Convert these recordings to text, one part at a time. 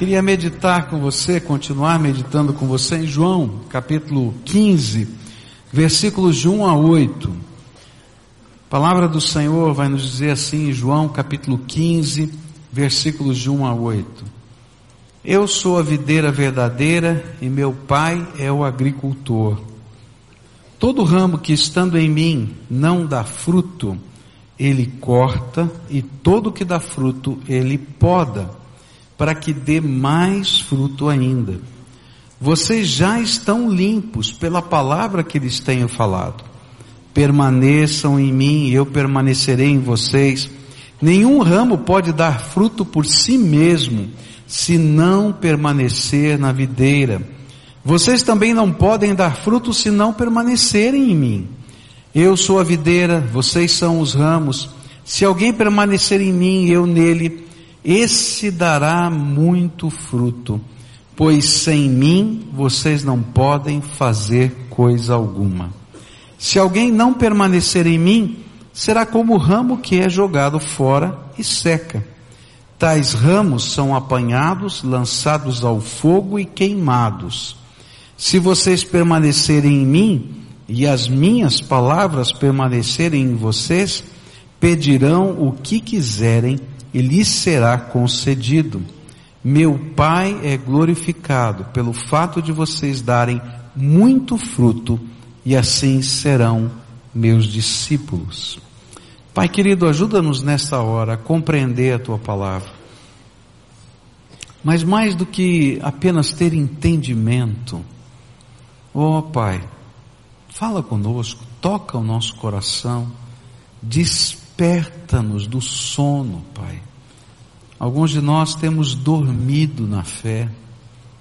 Queria meditar com você, continuar meditando com você em João, capítulo 15, versículos de 1 a 8. A palavra do Senhor vai nos dizer assim em João, capítulo 15, versículos de 1 a 8. Eu sou a videira verdadeira e meu pai é o agricultor. Todo ramo que estando em mim não dá fruto, ele corta, e todo que dá fruto, ele poda, para que dê mais fruto ainda. Vocês já estão limpos pela palavra que lhes tenho falado. Permaneçam em mim, e eu permanecerei em vocês. Nenhum ramo pode dar fruto por si mesmo, se não permanecer na videira. Vocês também não podem dar fruto se não permanecerem em mim. Eu sou a videira, vocês são os ramos. Se alguém permanecer em mim eu nele, esse dará muito fruto, pois sem mim vocês não podem fazer coisa alguma. Se alguém não permanecer em mim, será como o ramo que é jogado fora e seca. Tais ramos são apanhados, lançados ao fogo e queimados. Se vocês permanecerem em mim e as minhas palavras permanecerem em vocês, pedirão o que quiserem e lhes será concedido. Meu Pai é glorificado pelo fato de vocês darem muito fruto e assim serão meus discípulos. Pai querido, ajuda-nos nesta hora a compreender a tua palavra. Mas mais do que apenas ter entendimento, ó oh, Pai, fala conosco, toca o nosso coração, desperta-nos do sono, Pai. Alguns de nós temos dormido na fé,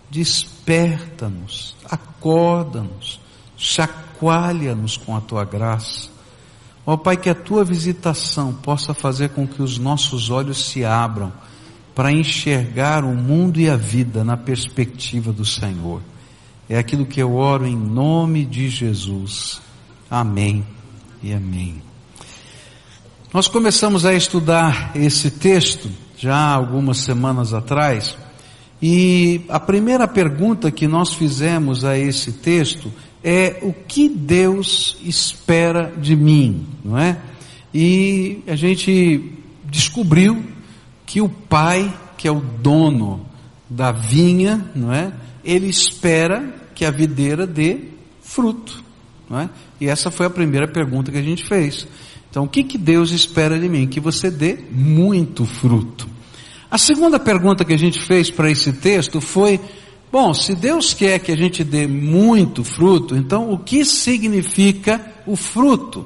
desperta-nos, acorda-nos, chacoalha-nos com a tua graça Ó Pai, que a tua visitação possa fazer com que os nossos olhos se abram para enxergar o mundo e a vida na perspectiva do Senhor. É aquilo que eu oro em nome de Jesus. Amém e amém. Nós começamos a estudar esse texto já algumas semanas atrás, e a primeira pergunta que nós fizemos a esse texto é o que Deus espera de mim, não é? E a gente descobriu que o pai, que é o dono da vinha, não é? Ele espera que a videira dê fruto, não é? E essa foi a primeira pergunta que a gente fez. Então, o que que Deus espera de mim? Que você dê muito fruto. A segunda pergunta que a gente fez para esse texto foi Bom, se Deus quer que a gente dê muito fruto, então o que significa o fruto?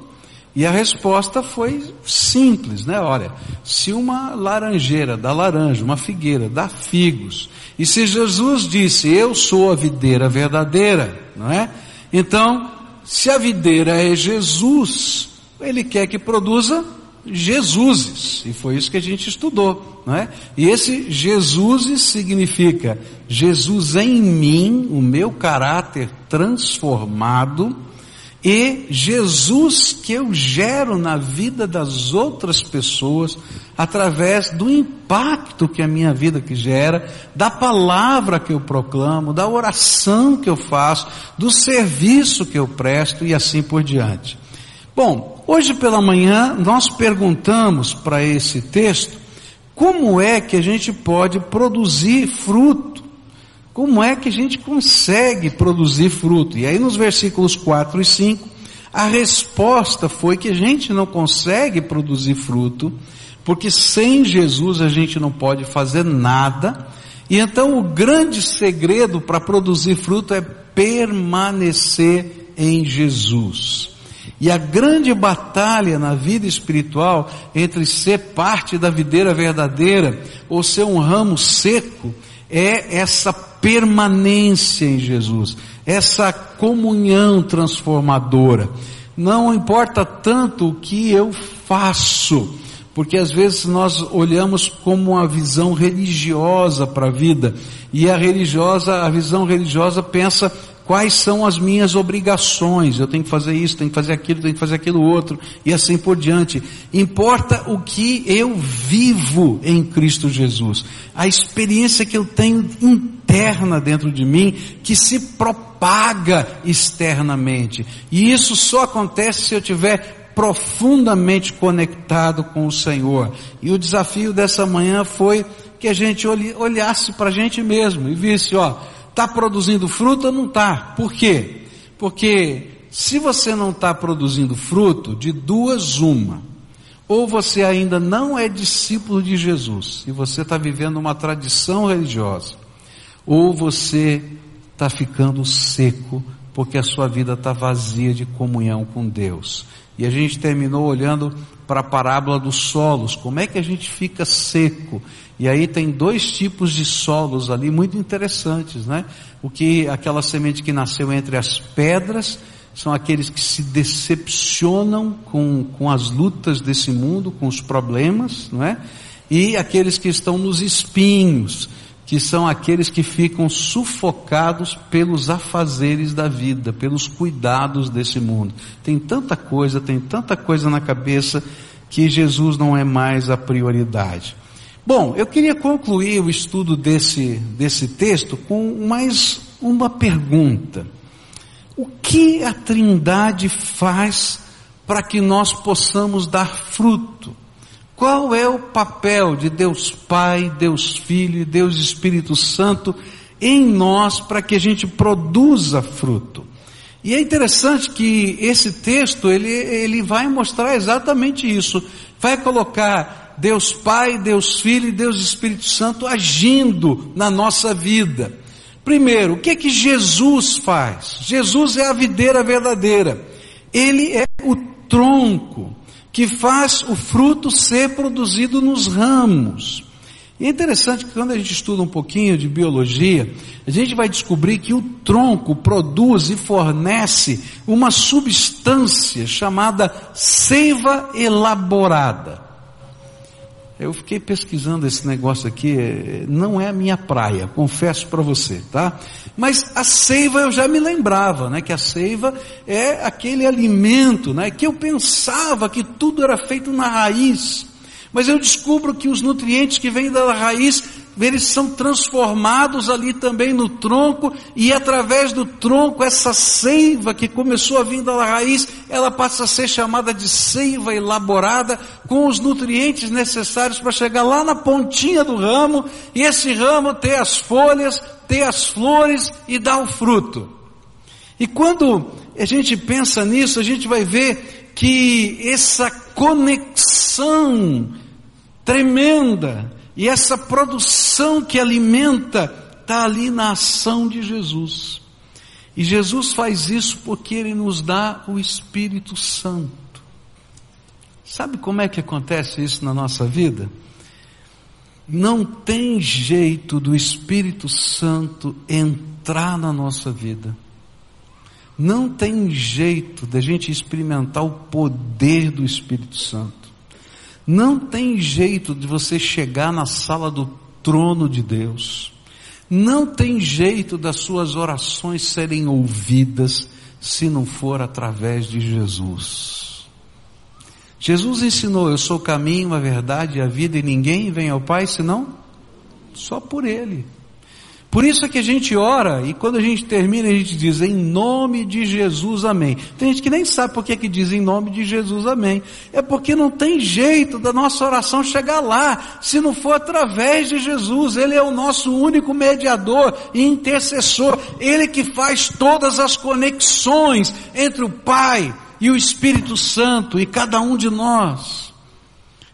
E a resposta foi simples, né? Olha, se uma laranjeira dá laranja, uma figueira dá figos, e se Jesus disse, eu sou a videira verdadeira, não é? Então, se a videira é Jesus, ele quer que produza Jesuses, e foi isso que a gente estudou, não é? E esse Jesuses significa Jesus em mim, o meu caráter transformado, e Jesus que eu gero na vida das outras pessoas através do impacto que a minha vida que gera, da palavra que eu proclamo, da oração que eu faço, do serviço que eu presto e assim por diante. Bom, Hoje pela manhã nós perguntamos para esse texto como é que a gente pode produzir fruto. Como é que a gente consegue produzir fruto? E aí nos versículos 4 e 5, a resposta foi que a gente não consegue produzir fruto, porque sem Jesus a gente não pode fazer nada. E então o grande segredo para produzir fruto é permanecer em Jesus. E a grande batalha na vida espiritual entre ser parte da videira verdadeira ou ser um ramo seco é essa permanência em Jesus, essa comunhão transformadora. Não importa tanto o que eu faço, porque às vezes nós olhamos como uma visão religiosa para a vida, e a religiosa, a visão religiosa pensa quais são as minhas obrigações. Eu tenho que fazer isso, tenho que fazer aquilo, tenho que fazer aquilo outro, e assim por diante. Importa o que eu vivo em Cristo Jesus. A experiência que eu tenho interna dentro de mim, que se propaga externamente. E isso só acontece se eu tiver profundamente conectado com o Senhor. E o desafio dessa manhã foi que a gente olhasse para a gente mesmo e visse, ó, Está produzindo fruto ou não está? Por quê? Porque se você não está produzindo fruto, de duas uma. Ou você ainda não é discípulo de Jesus, e você está vivendo uma tradição religiosa, ou você está ficando seco, porque a sua vida está vazia de comunhão com Deus. E a gente terminou olhando para a parábola dos solos, como é que a gente fica seco? E aí tem dois tipos de solos ali muito interessantes, né? O que aquela semente que nasceu entre as pedras são aqueles que se decepcionam com, com as lutas desse mundo, com os problemas, não é? E aqueles que estão nos espinhos, que são aqueles que ficam sufocados pelos afazeres da vida, pelos cuidados desse mundo. Tem tanta coisa, tem tanta coisa na cabeça que Jesus não é mais a prioridade. Bom, eu queria concluir o estudo desse, desse texto com mais uma pergunta. O que a Trindade faz para que nós possamos dar fruto? Qual é o papel de Deus Pai, Deus Filho e Deus Espírito Santo em nós para que a gente produza fruto? E é interessante que esse texto ele, ele vai mostrar exatamente isso. Vai colocar Deus Pai, Deus Filho e Deus Espírito Santo agindo na nossa vida. Primeiro, o que é que Jesus faz? Jesus é a videira verdadeira. Ele é o tronco que faz o fruto ser produzido nos ramos. E é interessante que quando a gente estuda um pouquinho de biologia, a gente vai descobrir que o tronco produz e fornece uma substância chamada seiva elaborada. Eu fiquei pesquisando esse negócio aqui, é, não é a minha praia, confesso para você, tá? Mas a seiva eu já me lembrava, né? Que a seiva é aquele alimento, né? Que eu pensava que tudo era feito na raiz. Mas eu descubro que os nutrientes que vêm da raiz eles são transformados ali também no tronco, e através do tronco, essa seiva que começou a vir da raiz, ela passa a ser chamada de seiva elaborada, com os nutrientes necessários para chegar lá na pontinha do ramo, e esse ramo ter as folhas, ter as flores e dar o fruto. E quando a gente pensa nisso, a gente vai ver que essa conexão tremenda e essa produção que alimenta está ali na ação de Jesus. E Jesus faz isso porque Ele nos dá o Espírito Santo. Sabe como é que acontece isso na nossa vida? Não tem jeito do Espírito Santo entrar na nossa vida. Não tem jeito da gente experimentar o poder do Espírito Santo. Não tem jeito de você chegar na sala do trono de Deus. Não tem jeito das suas orações serem ouvidas se não for através de Jesus. Jesus ensinou: Eu sou o caminho, a verdade e a vida, e ninguém vem ao Pai senão só por Ele. Por isso é que a gente ora e quando a gente termina a gente diz em nome de Jesus, amém. Tem gente que nem sabe por que, que diz em nome de Jesus, amém. É porque não tem jeito da nossa oração chegar lá, se não for através de Jesus. Ele é o nosso único mediador e intercessor. Ele que faz todas as conexões entre o Pai e o Espírito Santo e cada um de nós.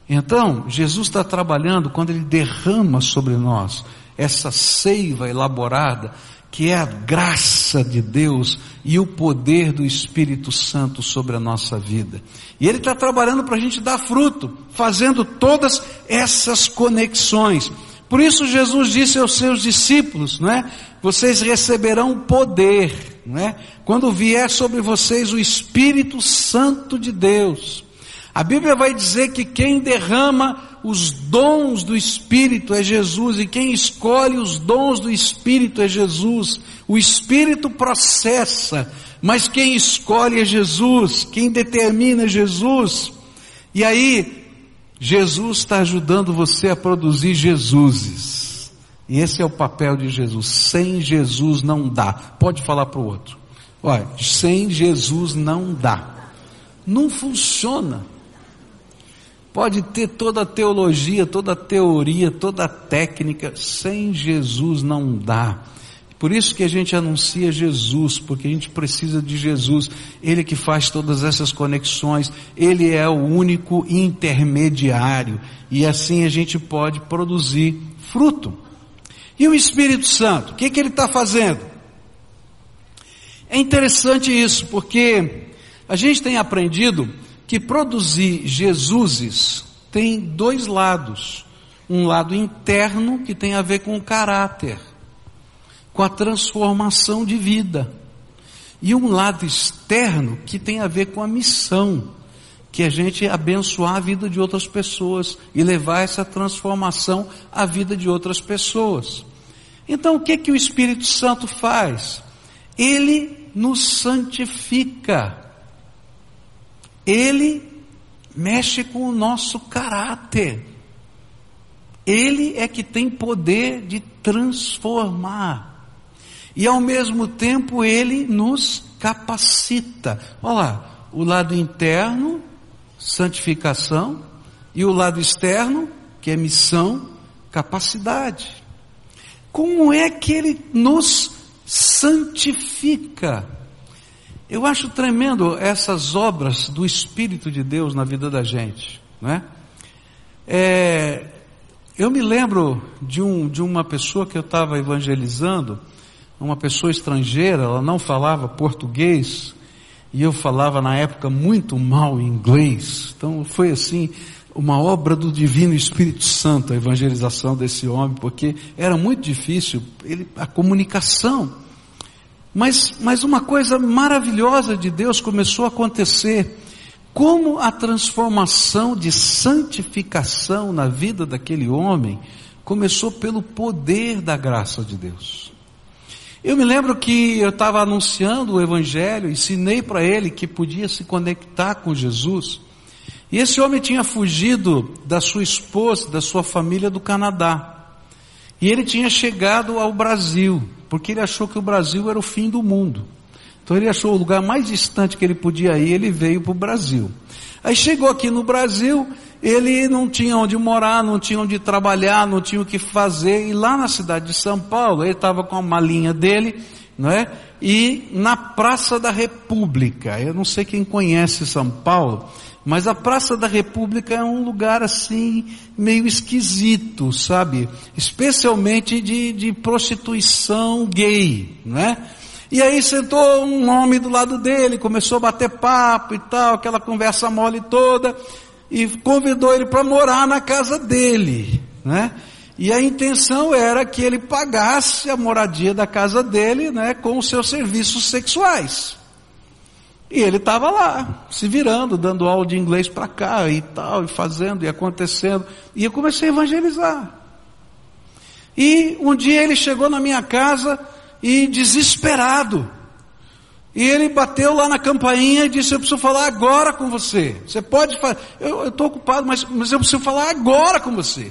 Então, Jesus está trabalhando quando Ele derrama sobre nós essa seiva elaborada, que é a graça de Deus e o poder do Espírito Santo sobre a nossa vida. E Ele está trabalhando para a gente dar fruto, fazendo todas essas conexões. Por isso Jesus disse aos seus discípulos, não é? Vocês receberão poder, não é? Quando vier sobre vocês o Espírito Santo de Deus. A Bíblia vai dizer que quem derrama os dons do Espírito é Jesus, e quem escolhe os dons do Espírito é Jesus. O Espírito processa, mas quem escolhe é Jesus, quem determina é Jesus. E aí, Jesus está ajudando você a produzir Jesuses. E esse é o papel de Jesus. Sem Jesus não dá. Pode falar para o outro. Olha, sem Jesus não dá. Não funciona. Pode ter toda a teologia, toda a teoria, toda a técnica, sem Jesus não dá. Por isso que a gente anuncia Jesus, porque a gente precisa de Jesus. Ele que faz todas essas conexões, ele é o único intermediário. E assim a gente pode produzir fruto. E o Espírito Santo, o que, que ele está fazendo? É interessante isso, porque a gente tem aprendido que produzir Jesuses tem dois lados. Um lado interno que tem a ver com o caráter com a transformação de vida. E um lado externo que tem a ver com a missão, que é a gente abençoar a vida de outras pessoas e levar essa transformação à vida de outras pessoas. Então o que que o Espírito Santo faz? Ele nos santifica. Ele mexe com o nosso caráter. Ele é que tem poder de transformar e ao mesmo tempo ele nos capacita. Olha lá, o lado interno, santificação, e o lado externo, que é missão, capacidade. Como é que ele nos santifica? Eu acho tremendo essas obras do Espírito de Deus na vida da gente, né? É, eu me lembro de, um, de uma pessoa que eu estava evangelizando, uma pessoa estrangeira, ela não falava português, e eu falava na época muito mal inglês. Então foi assim, uma obra do Divino Espírito Santo a evangelização desse homem, porque era muito difícil ele, a comunicação. Mas, mas uma coisa maravilhosa de Deus começou a acontecer. Como a transformação de santificação na vida daquele homem começou pelo poder da graça de Deus. Eu me lembro que eu estava anunciando o Evangelho, ensinei para ele que podia se conectar com Jesus. E esse homem tinha fugido da sua esposa, da sua família do Canadá. E ele tinha chegado ao Brasil, porque ele achou que o Brasil era o fim do mundo. Então ele achou o lugar mais distante que ele podia ir, ele veio para o Brasil. Aí chegou aqui no Brasil, ele não tinha onde morar, não tinha onde trabalhar, não tinha o que fazer, e lá na cidade de São Paulo, ele estava com a malinha dele, não é? E na Praça da República, eu não sei quem conhece São Paulo, mas a Praça da República é um lugar assim, meio esquisito, sabe? Especialmente de, de prostituição gay, não é? E aí sentou um homem do lado dele, começou a bater papo e tal, aquela conversa mole toda, e convidou ele para morar na casa dele, né? E a intenção era que ele pagasse a moradia da casa dele, né, com os seus serviços sexuais. E ele estava lá, se virando, dando aula de inglês para cá e tal, e fazendo e acontecendo. E eu comecei a evangelizar. E um dia ele chegou na minha casa, e desesperado. E ele bateu lá na campainha e disse: Eu preciso falar agora com você. Você pode falar, eu estou ocupado, mas, mas eu preciso falar agora com você.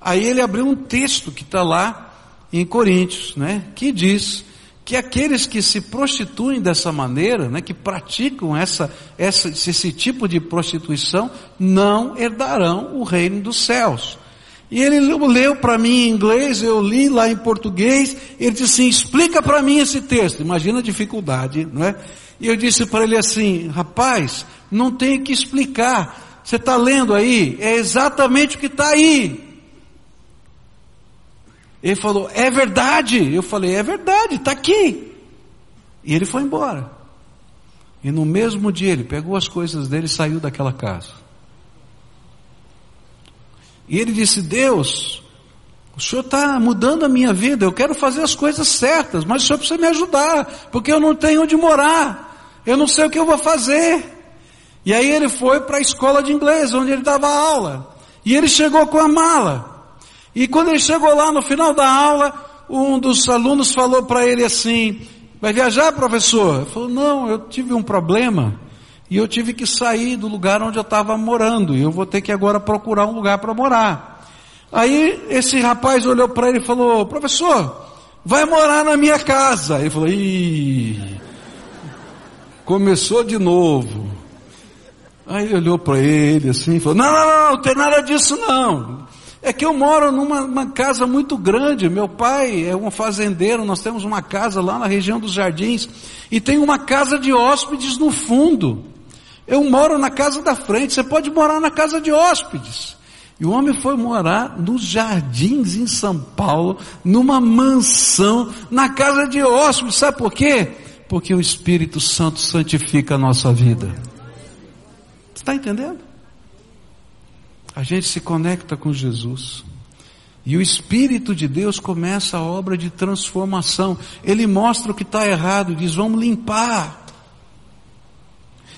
Aí ele abriu um texto que está lá em Coríntios, né, que diz que aqueles que se prostituem dessa maneira, né, que praticam essa, essa, esse tipo de prostituição, não herdarão o reino dos céus. E ele leu para mim em inglês, eu li lá em português, ele disse assim, explica para mim esse texto. Imagina a dificuldade, não é? E eu disse para ele assim, rapaz, não tem que explicar. Você está lendo aí? É exatamente o que está aí. Ele falou, é verdade. Eu falei, é verdade, está aqui. E ele foi embora. E no mesmo dia ele pegou as coisas dele e saiu daquela casa. E ele disse: Deus, o Senhor está mudando a minha vida, eu quero fazer as coisas certas, mas o Senhor precisa me ajudar, porque eu não tenho onde morar, eu não sei o que eu vou fazer. E aí ele foi para a escola de inglês, onde ele dava aula. E ele chegou com a mala. E quando ele chegou lá no final da aula, um dos alunos falou para ele assim: Vai viajar, professor? Ele falou: Não, eu tive um problema. E eu tive que sair do lugar onde eu estava morando. E eu vou ter que agora procurar um lugar para morar. Aí esse rapaz olhou para ele e falou: Professor, vai morar na minha casa. Ele falou: Ih, começou de novo. Aí olhou para ele assim e falou: Não, não, não, não tem nada disso não. É que eu moro numa casa muito grande. Meu pai é um fazendeiro. Nós temos uma casa lá na região dos Jardins e tem uma casa de hóspedes no fundo. Eu moro na casa da frente. Você pode morar na casa de hóspedes. E o homem foi morar nos jardins em São Paulo, numa mansão, na casa de hóspedes. Sabe por quê? Porque o Espírito Santo santifica a nossa vida. Está entendendo? A gente se conecta com Jesus. E o Espírito de Deus começa a obra de transformação. Ele mostra o que está errado, diz: vamos limpar.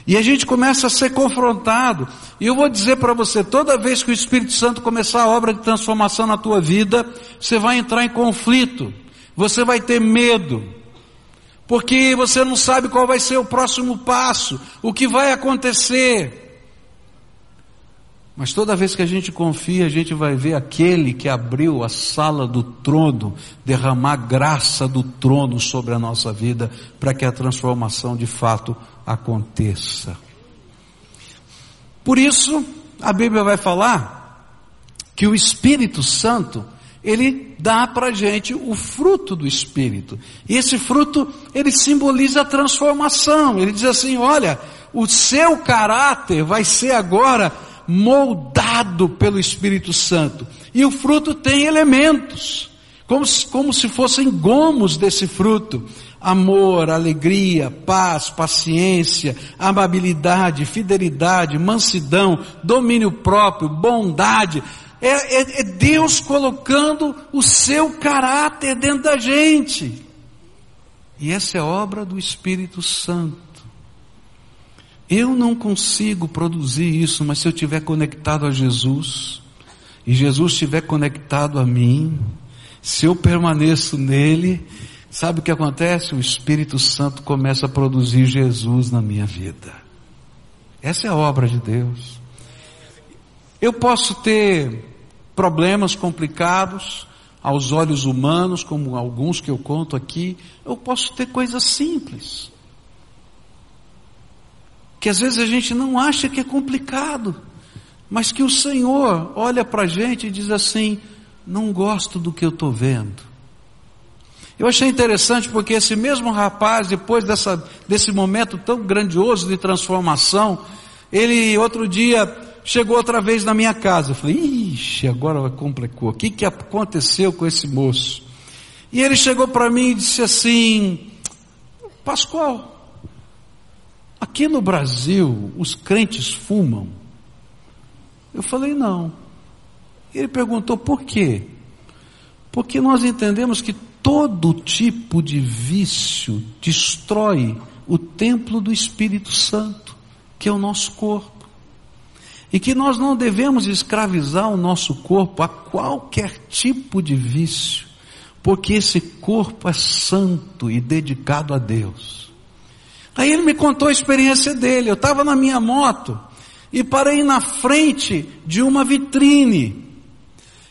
E a gente começa a ser confrontado. E eu vou dizer para você, toda vez que o Espírito Santo começar a obra de transformação na tua vida, você vai entrar em conflito. Você vai ter medo. Porque você não sabe qual vai ser o próximo passo, o que vai acontecer. Mas toda vez que a gente confia, a gente vai ver aquele que abriu a sala do trono, derramar graça do trono sobre a nossa vida, para que a transformação de fato aconteça. Por isso, a Bíblia vai falar que o Espírito Santo, ele dá para a gente o fruto do Espírito. E esse fruto, ele simboliza a transformação. Ele diz assim: olha, o seu caráter vai ser agora moldado pelo Espírito Santo. E o fruto tem elementos, como, como se fossem gomos desse fruto amor, alegria, paz, paciência, amabilidade, fidelidade, mansidão, domínio próprio, bondade. É, é, é, Deus colocando o seu caráter dentro da gente. E essa é obra do Espírito Santo. Eu não consigo produzir isso, mas se eu estiver conectado a Jesus, e Jesus estiver conectado a mim, se eu permaneço nele, Sabe o que acontece? O Espírito Santo começa a produzir Jesus na minha vida. Essa é a obra de Deus. Eu posso ter problemas complicados aos olhos humanos, como alguns que eu conto aqui. Eu posso ter coisas simples. Que às vezes a gente não acha que é complicado, mas que o Senhor olha para a gente e diz assim: não gosto do que eu estou vendo. Eu achei interessante porque esse mesmo rapaz, depois dessa, desse momento tão grandioso de transformação, ele outro dia chegou outra vez na minha casa. Eu falei, ixi, agora complicou. O que, que aconteceu com esse moço? E ele chegou para mim e disse assim, Pascoal, aqui no Brasil os crentes fumam? Eu falei, não. Ele perguntou por quê? Porque nós entendemos que todo tipo de vício destrói o templo do Espírito Santo, que é o nosso corpo. E que nós não devemos escravizar o nosso corpo a qualquer tipo de vício, porque esse corpo é santo e dedicado a Deus. Aí ele me contou a experiência dele. Eu estava na minha moto e parei na frente de uma vitrine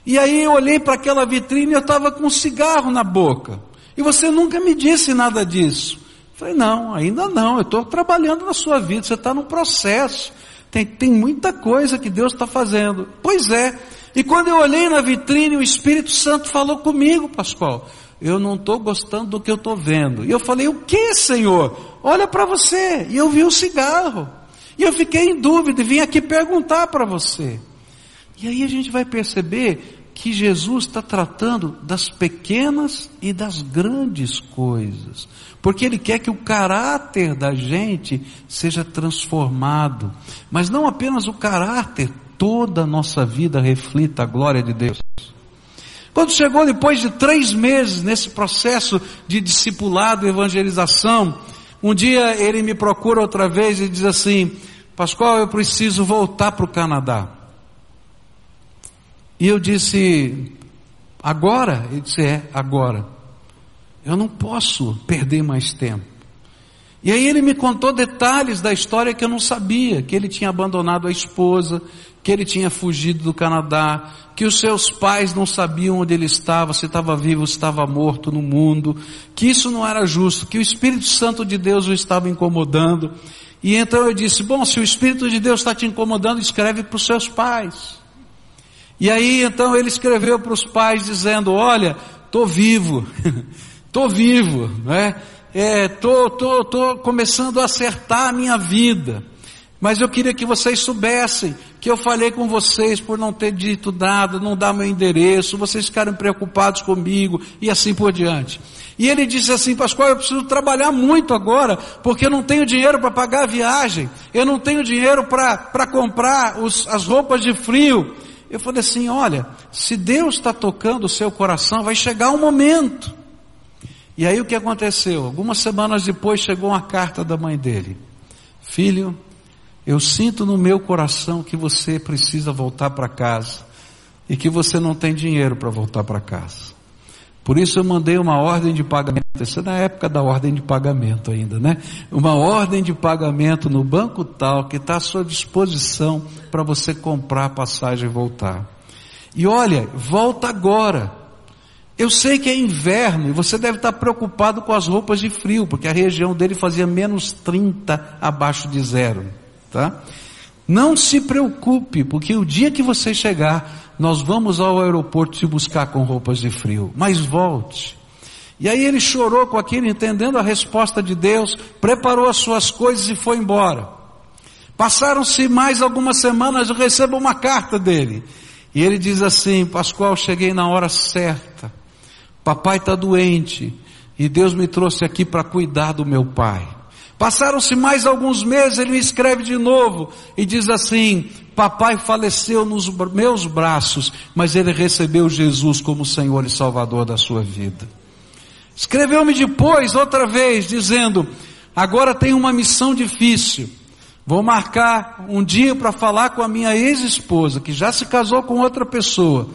e aí eu olhei para aquela vitrine e eu estava com um cigarro na boca. E você nunca me disse nada disso. Eu falei, não, ainda não, eu estou trabalhando na sua vida, você está no processo. Tem, tem muita coisa que Deus está fazendo. Pois é. E quando eu olhei na vitrine, o Espírito Santo falou comigo, Pascoal. Eu não estou gostando do que eu estou vendo. E eu falei, o que, Senhor? Olha para você. E eu vi o cigarro. E eu fiquei em dúvida e vim aqui perguntar para você. E aí a gente vai perceber que Jesus está tratando das pequenas e das grandes coisas, porque Ele quer que o caráter da gente seja transformado, mas não apenas o caráter, toda a nossa vida reflita a glória de Deus. Quando chegou depois de três meses nesse processo de discipulado e evangelização, um dia ele me procura outra vez e diz assim, Pascoal, eu preciso voltar para o Canadá. E eu disse: Agora? Ele disse: É, agora. Eu não posso perder mais tempo. E aí ele me contou detalhes da história que eu não sabia, que ele tinha abandonado a esposa, que ele tinha fugido do Canadá, que os seus pais não sabiam onde ele estava, se estava vivo, se estava morto no mundo, que isso não era justo, que o Espírito Santo de Deus o estava incomodando. E então eu disse, bom, se o Espírito de Deus está te incomodando, escreve para os seus pais. E aí então ele escreveu para os pais dizendo, olha, tô vivo, tô vivo, né? É, tô, tô, tô começando a acertar a minha vida. Mas eu queria que vocês soubessem que eu falei com vocês por não ter dito nada, não dar meu endereço, vocês ficaram preocupados comigo e assim por diante. E ele disse assim, Pascoal, eu preciso trabalhar muito agora, porque eu não tenho dinheiro para pagar a viagem, eu não tenho dinheiro para comprar os, as roupas de frio. Eu falei assim, olha, se Deus está tocando o seu coração, vai chegar um momento. E aí o que aconteceu? Algumas semanas depois chegou uma carta da mãe dele. Filho, eu sinto no meu coração que você precisa voltar para casa e que você não tem dinheiro para voltar para casa. Por isso eu mandei uma ordem de pagamento, isso é na época da ordem de pagamento ainda, né? Uma ordem de pagamento no banco tal que está à sua disposição para você comprar a passagem e voltar. E olha, volta agora. Eu sei que é inverno e você deve estar preocupado com as roupas de frio, porque a região dele fazia menos 30 abaixo de zero tá? Não se preocupe, porque o dia que você chegar, nós vamos ao aeroporto te buscar com roupas de frio, mas volte. E aí ele chorou com aquilo, entendendo a resposta de Deus, preparou as suas coisas e foi embora. Passaram-se mais algumas semanas, eu recebo uma carta dele. E ele diz assim: Pascoal, cheguei na hora certa. Papai está doente. E Deus me trouxe aqui para cuidar do meu pai. Passaram-se mais alguns meses, ele me escreve de novo e diz assim: Papai faleceu nos meus braços, mas ele recebeu Jesus como Senhor e Salvador da sua vida. Escreveu-me depois, outra vez, dizendo: Agora tenho uma missão difícil. Vou marcar um dia para falar com a minha ex-esposa, que já se casou com outra pessoa.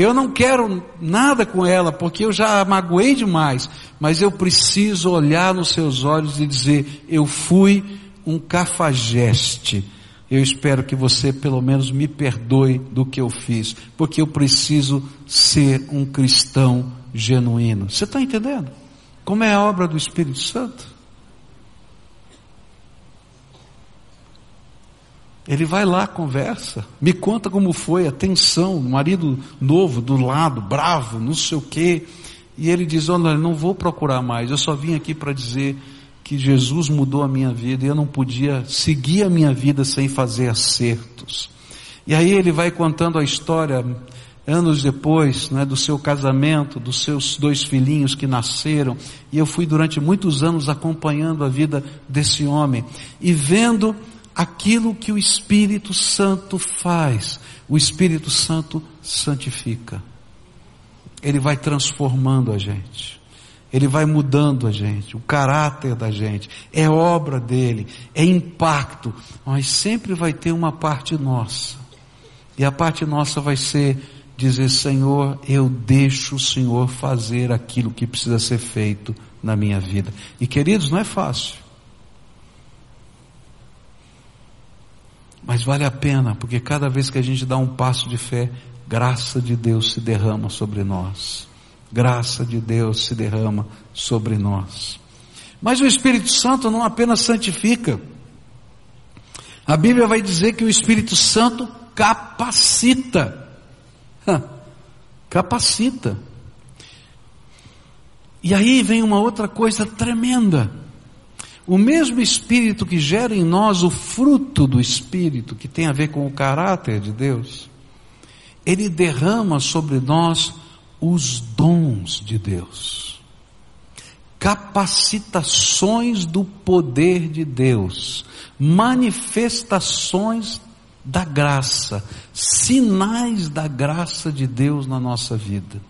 Eu não quero nada com ela, porque eu já a magoei demais, mas eu preciso olhar nos seus olhos e dizer: eu fui um cafajeste. Eu espero que você pelo menos me perdoe do que eu fiz, porque eu preciso ser um cristão genuíno. Você está entendendo? Como é a obra do Espírito Santo? Ele vai lá, conversa, me conta como foi a tensão, marido novo, do lado, bravo, não sei o quê. E ele diz: Olha, não vou procurar mais, eu só vim aqui para dizer que Jesus mudou a minha vida e eu não podia seguir a minha vida sem fazer acertos. E aí ele vai contando a história, anos depois, né, do seu casamento, dos seus dois filhinhos que nasceram, e eu fui durante muitos anos acompanhando a vida desse homem e vendo aquilo que o Espírito Santo faz. O Espírito Santo santifica. Ele vai transformando a gente. Ele vai mudando a gente, o caráter da gente. É obra dele, é impacto. Mas sempre vai ter uma parte nossa. E a parte nossa vai ser dizer: Senhor, eu deixo o Senhor fazer aquilo que precisa ser feito na minha vida. E queridos, não é fácil. Mas vale a pena, porque cada vez que a gente dá um passo de fé, graça de Deus se derrama sobre nós. Graça de Deus se derrama sobre nós. Mas o Espírito Santo não apenas santifica. A Bíblia vai dizer que o Espírito Santo capacita. capacita. E aí vem uma outra coisa tremenda. O mesmo Espírito que gera em nós o fruto do Espírito, que tem a ver com o caráter de Deus, ele derrama sobre nós os dons de Deus, capacitações do poder de Deus, manifestações da graça, sinais da graça de Deus na nossa vida.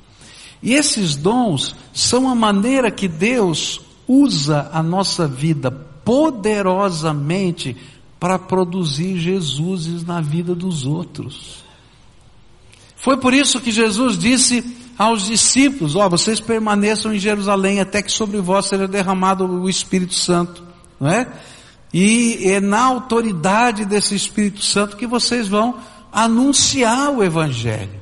E esses dons são a maneira que Deus usa a nossa vida poderosamente para produzir Jesuses na vida dos outros. Foi por isso que Jesus disse aos discípulos: Ó, oh, vocês permaneçam em Jerusalém até que sobre vós seja derramado o Espírito Santo, não é? E é na autoridade desse Espírito Santo que vocês vão anunciar o Evangelho.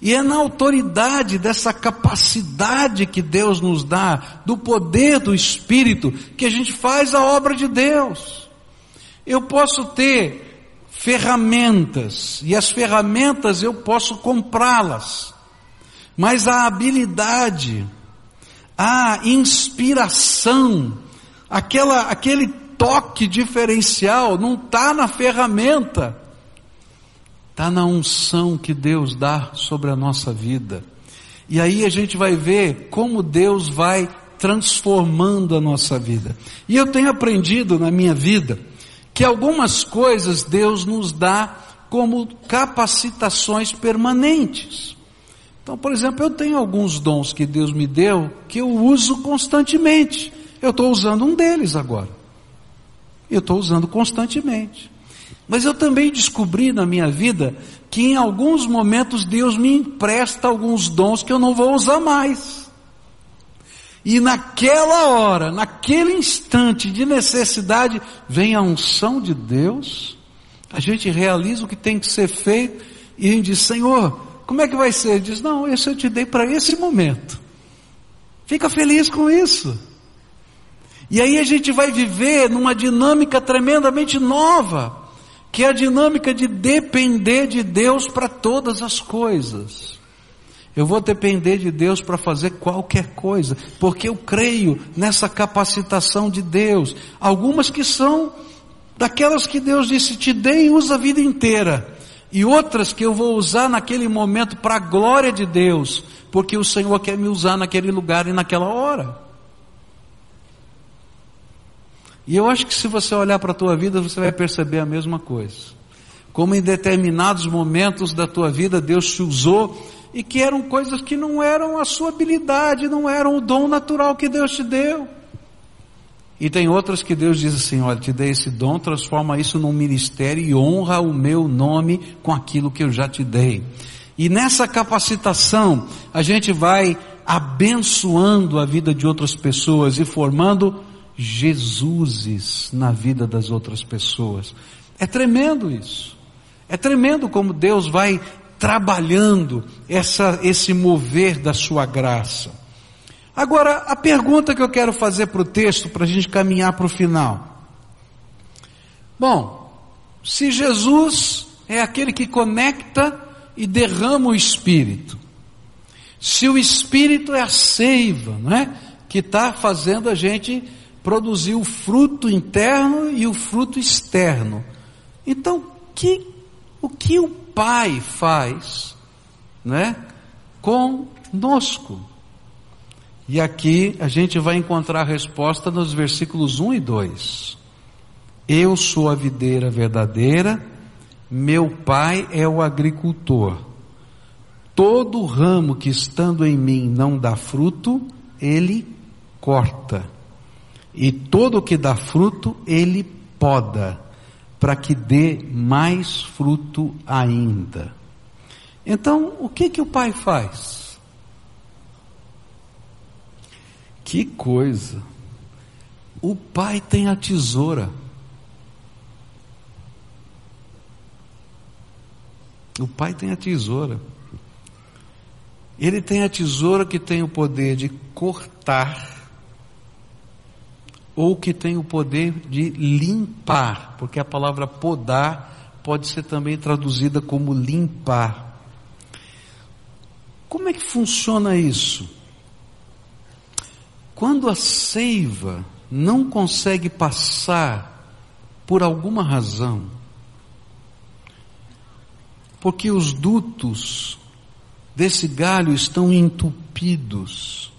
E é na autoridade dessa capacidade que Deus nos dá, do poder do Espírito, que a gente faz a obra de Deus. Eu posso ter ferramentas, e as ferramentas eu posso comprá-las, mas a habilidade, a inspiração, aquela, aquele toque diferencial não está na ferramenta, está na unção que Deus dá sobre a nossa vida. E aí a gente vai ver como Deus vai transformando a nossa vida. E eu tenho aprendido na minha vida que algumas coisas Deus nos dá como capacitações permanentes. Então, por exemplo, eu tenho alguns dons que Deus me deu que eu uso constantemente. Eu estou usando um deles agora. Eu estou usando constantemente. Mas eu também descobri na minha vida que em alguns momentos Deus me empresta alguns dons que eu não vou usar mais. E naquela hora, naquele instante de necessidade, vem a unção de Deus, a gente realiza o que tem que ser feito e a gente diz, Senhor, como é que vai ser? Ele diz, não, esse eu te dei para esse momento. Fica feliz com isso. E aí a gente vai viver numa dinâmica tremendamente nova, que é a dinâmica de depender de Deus para todas as coisas. Eu vou depender de Deus para fazer qualquer coisa, porque eu creio nessa capacitação de Deus. Algumas que são daquelas que Deus disse: te dei e usa a vida inteira. E outras que eu vou usar naquele momento para a glória de Deus, porque o Senhor quer me usar naquele lugar e naquela hora. E eu acho que se você olhar para a tua vida, você vai perceber a mesma coisa. Como em determinados momentos da tua vida Deus te usou e que eram coisas que não eram a sua habilidade, não eram o dom natural que Deus te deu. E tem outras que Deus diz assim: olha, te dei esse dom, transforma isso num ministério e honra o meu nome com aquilo que eu já te dei. E nessa capacitação, a gente vai abençoando a vida de outras pessoas e formando Jesuses na vida das outras pessoas. É tremendo isso. É tremendo como Deus vai trabalhando essa, esse mover da sua graça. Agora, a pergunta que eu quero fazer para o texto, para a gente caminhar para o final. Bom, se Jesus é aquele que conecta e derrama o Espírito, se o Espírito é a seiva, não é? Que está fazendo a gente produzir o fruto interno e o fruto externo. Então, que, o que o Pai faz, né, conosco? E aqui a gente vai encontrar a resposta nos versículos 1 e 2. Eu sou a videira verdadeira, meu pai é o agricultor. Todo ramo que estando em mim não dá fruto, ele corta e todo o que dá fruto, ele poda, para que dê mais fruto ainda. Então, o que que o pai faz? Que coisa! O pai tem a tesoura. O pai tem a tesoura. Ele tem a tesoura que tem o poder de cortar ou que tem o poder de limpar, porque a palavra podar pode ser também traduzida como limpar. Como é que funciona isso? Quando a seiva não consegue passar por alguma razão, porque os dutos desse galho estão entupidos,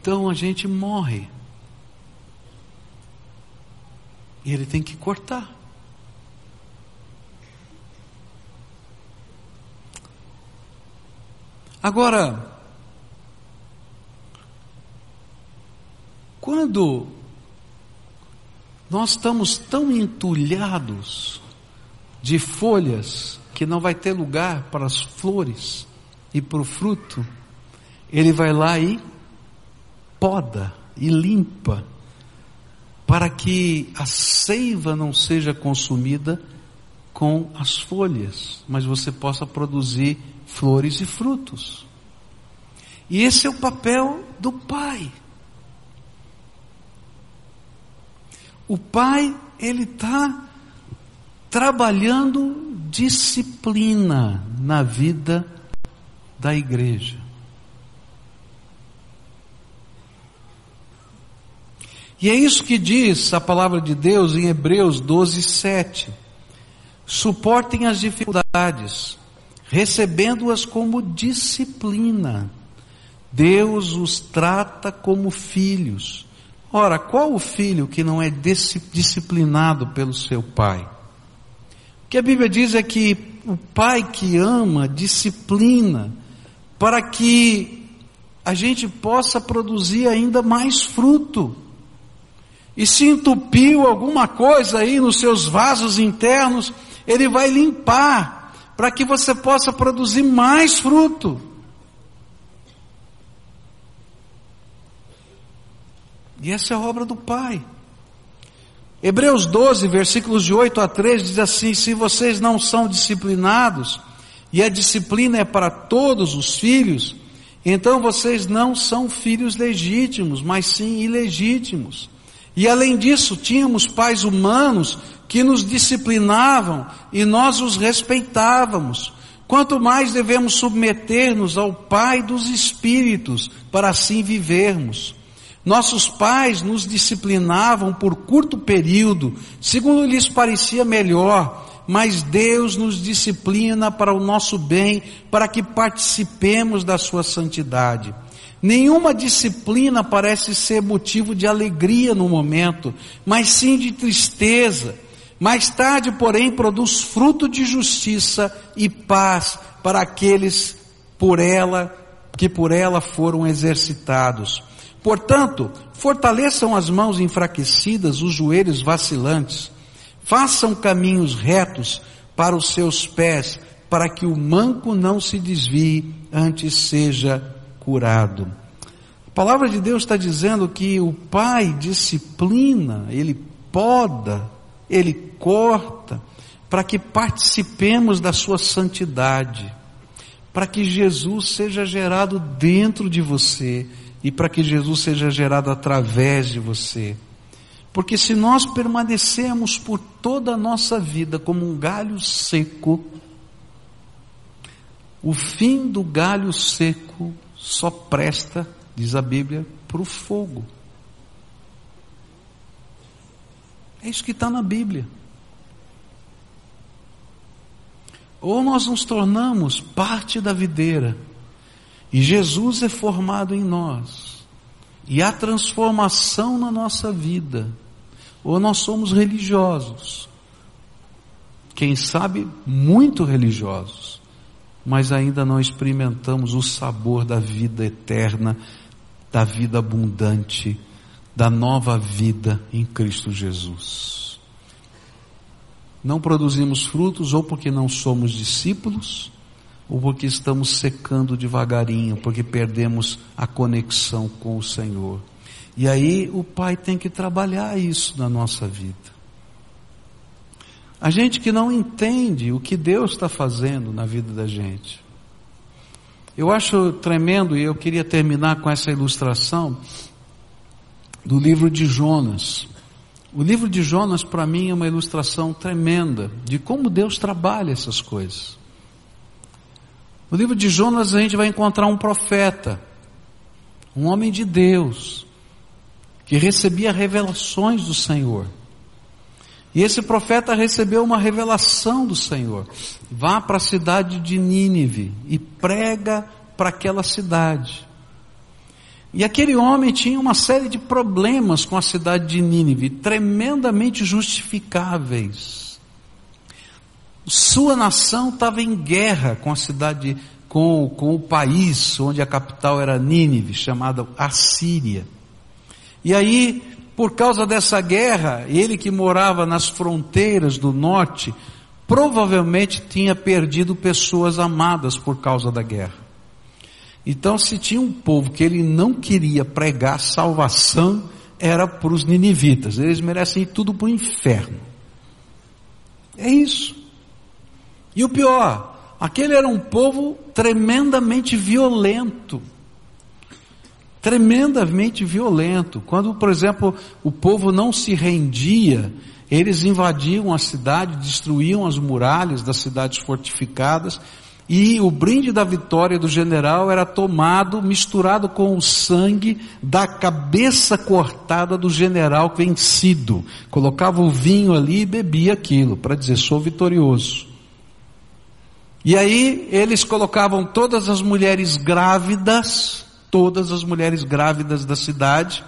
Então a gente morre. E ele tem que cortar. Agora, quando Nós estamos tão entulhados de folhas que não vai ter lugar para as flores e para o fruto. Ele vai lá e poda e limpa para que a seiva não seja consumida com as folhas, mas você possa produzir flores e frutos. E esse é o papel do pai. O pai, ele está trabalhando disciplina na vida da igreja. E é isso que diz a palavra de Deus em Hebreus 12, 7. Suportem as dificuldades, recebendo-as como disciplina. Deus os trata como filhos. Ora, qual o filho que não é disciplinado pelo seu pai? O que a Bíblia diz é que o pai que ama disciplina para que a gente possa produzir ainda mais fruto. E se entupiu alguma coisa aí nos seus vasos internos, ele vai limpar para que você possa produzir mais fruto. E essa é a obra do Pai. Hebreus 12, versículos de 8 a 13 diz assim: Se vocês não são disciplinados, e a disciplina é para todos os filhos, então vocês não são filhos legítimos, mas sim ilegítimos. E além disso, tínhamos pais humanos que nos disciplinavam e nós os respeitávamos. Quanto mais devemos submeter-nos ao Pai dos Espíritos para assim vivermos. Nossos pais nos disciplinavam por curto período, segundo lhes parecia melhor, mas Deus nos disciplina para o nosso bem, para que participemos da sua santidade. Nenhuma disciplina parece ser motivo de alegria no momento, mas sim de tristeza. Mais tarde, porém, produz fruto de justiça e paz para aqueles por ela que por ela foram exercitados. Portanto, fortaleçam as mãos enfraquecidas, os joelhos vacilantes. Façam caminhos retos para os seus pés, para que o manco não se desvie, antes seja curado. A palavra de Deus está dizendo que o Pai disciplina, Ele poda, Ele corta, para que participemos da Sua santidade, para que Jesus seja gerado dentro de você e para que Jesus seja gerado através de você. Porque se nós permanecemos por toda a nossa vida como um galho seco, o fim do galho seco só presta, diz a Bíblia, para o fogo. É isso que está na Bíblia. Ou nós nos tornamos parte da videira, e Jesus é formado em nós. E há transformação na nossa vida. Ou nós somos religiosos. Quem sabe muito religiosos. Mas ainda não experimentamos o sabor da vida eterna, da vida abundante, da nova vida em Cristo Jesus. Não produzimos frutos ou porque não somos discípulos, ou porque estamos secando devagarinho, porque perdemos a conexão com o Senhor. E aí o Pai tem que trabalhar isso na nossa vida. A gente que não entende o que Deus está fazendo na vida da gente. Eu acho tremendo, e eu queria terminar com essa ilustração do livro de Jonas. O livro de Jonas, para mim, é uma ilustração tremenda de como Deus trabalha essas coisas. No livro de Jonas a gente vai encontrar um profeta, um homem de Deus, que recebia revelações do Senhor. E esse profeta recebeu uma revelação do Senhor. Vá para a cidade de Nínive e prega para aquela cidade. E aquele homem tinha uma série de problemas com a cidade de Nínive, tremendamente justificáveis. Sua nação estava em guerra com a cidade, com, com o país onde a capital era Nínive, chamada Assíria. E aí por causa dessa guerra, ele que morava nas fronteiras do norte, provavelmente tinha perdido pessoas amadas por causa da guerra. Então, se tinha um povo que ele não queria pregar salvação, era para os ninivitas. Eles merecem ir tudo para o inferno. É isso. E o pior, aquele era um povo tremendamente violento. Tremendamente violento. Quando, por exemplo, o povo não se rendia, eles invadiam a cidade, destruíam as muralhas das cidades fortificadas e o brinde da vitória do general era tomado, misturado com o sangue da cabeça cortada do general vencido. Colocava o vinho ali e bebia aquilo, para dizer, sou vitorioso. E aí eles colocavam todas as mulheres grávidas, todas as mulheres grávidas da cidade,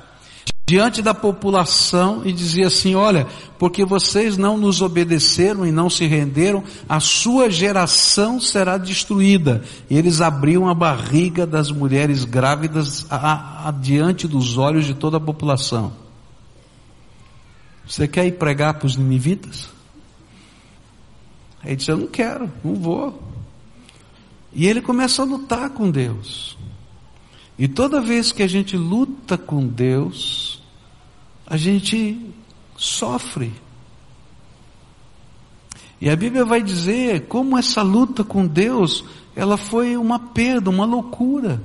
diante da população e dizia assim: Olha, porque vocês não nos obedeceram e não se renderam, a sua geração será destruída. E eles abriam a barriga das mulheres grávidas adiante dos olhos de toda a população. Você quer ir pregar para os ninivitas? Aí disse: Eu não quero, não vou. E ele começa a lutar com Deus. E toda vez que a gente luta com Deus, a gente sofre. E a Bíblia vai dizer como essa luta com Deus, ela foi uma perda, uma loucura.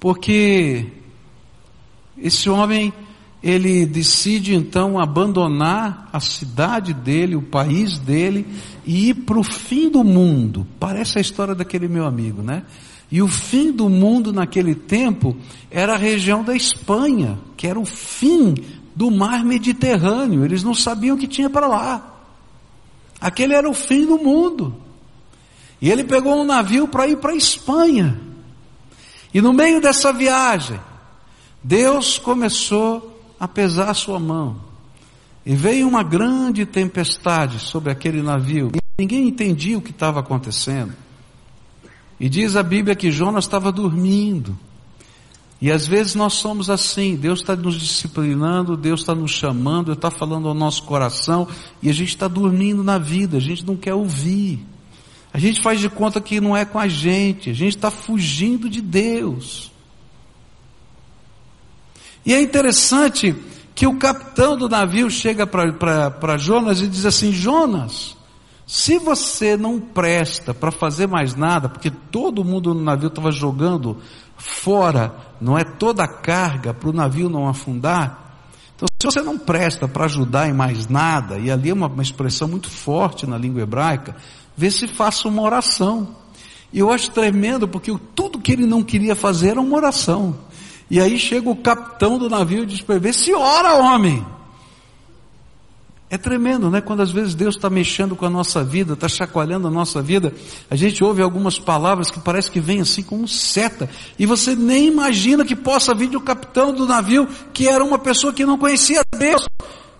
Porque esse homem, ele decide então abandonar a cidade dele, o país dele, e ir para o fim do mundo. Parece a história daquele meu amigo, né? E o fim do mundo naquele tempo era a região da Espanha, que era o fim do mar Mediterrâneo. Eles não sabiam o que tinha para lá. Aquele era o fim do mundo. E ele pegou um navio para ir para a Espanha. E no meio dessa viagem, Deus começou a pesar a sua mão. E veio uma grande tempestade sobre aquele navio. E ninguém entendia o que estava acontecendo. E diz a Bíblia que Jonas estava dormindo. E às vezes nós somos assim, Deus está nos disciplinando, Deus está nos chamando, está falando ao nosso coração, e a gente está dormindo na vida, a gente não quer ouvir. A gente faz de conta que não é com a gente, a gente está fugindo de Deus. E é interessante que o capitão do navio chega para Jonas e diz assim: Jonas, se você não presta para fazer mais nada, porque todo mundo no navio estava jogando fora, não é toda a carga para o navio não afundar. Então, se você não presta para ajudar em mais nada, e ali é uma, uma expressão muito forte na língua hebraica, vê se faça uma oração. E eu acho tremendo, porque tudo que ele não queria fazer era uma oração. E aí chega o capitão do navio e diz para ele, vê se ora, homem. É tremendo, né? Quando às vezes Deus está mexendo com a nossa vida, está chacoalhando a nossa vida, a gente ouve algumas palavras que parece que vem assim como seta, e você nem imagina que possa vir do capitão do navio, que era uma pessoa que não conhecia Deus,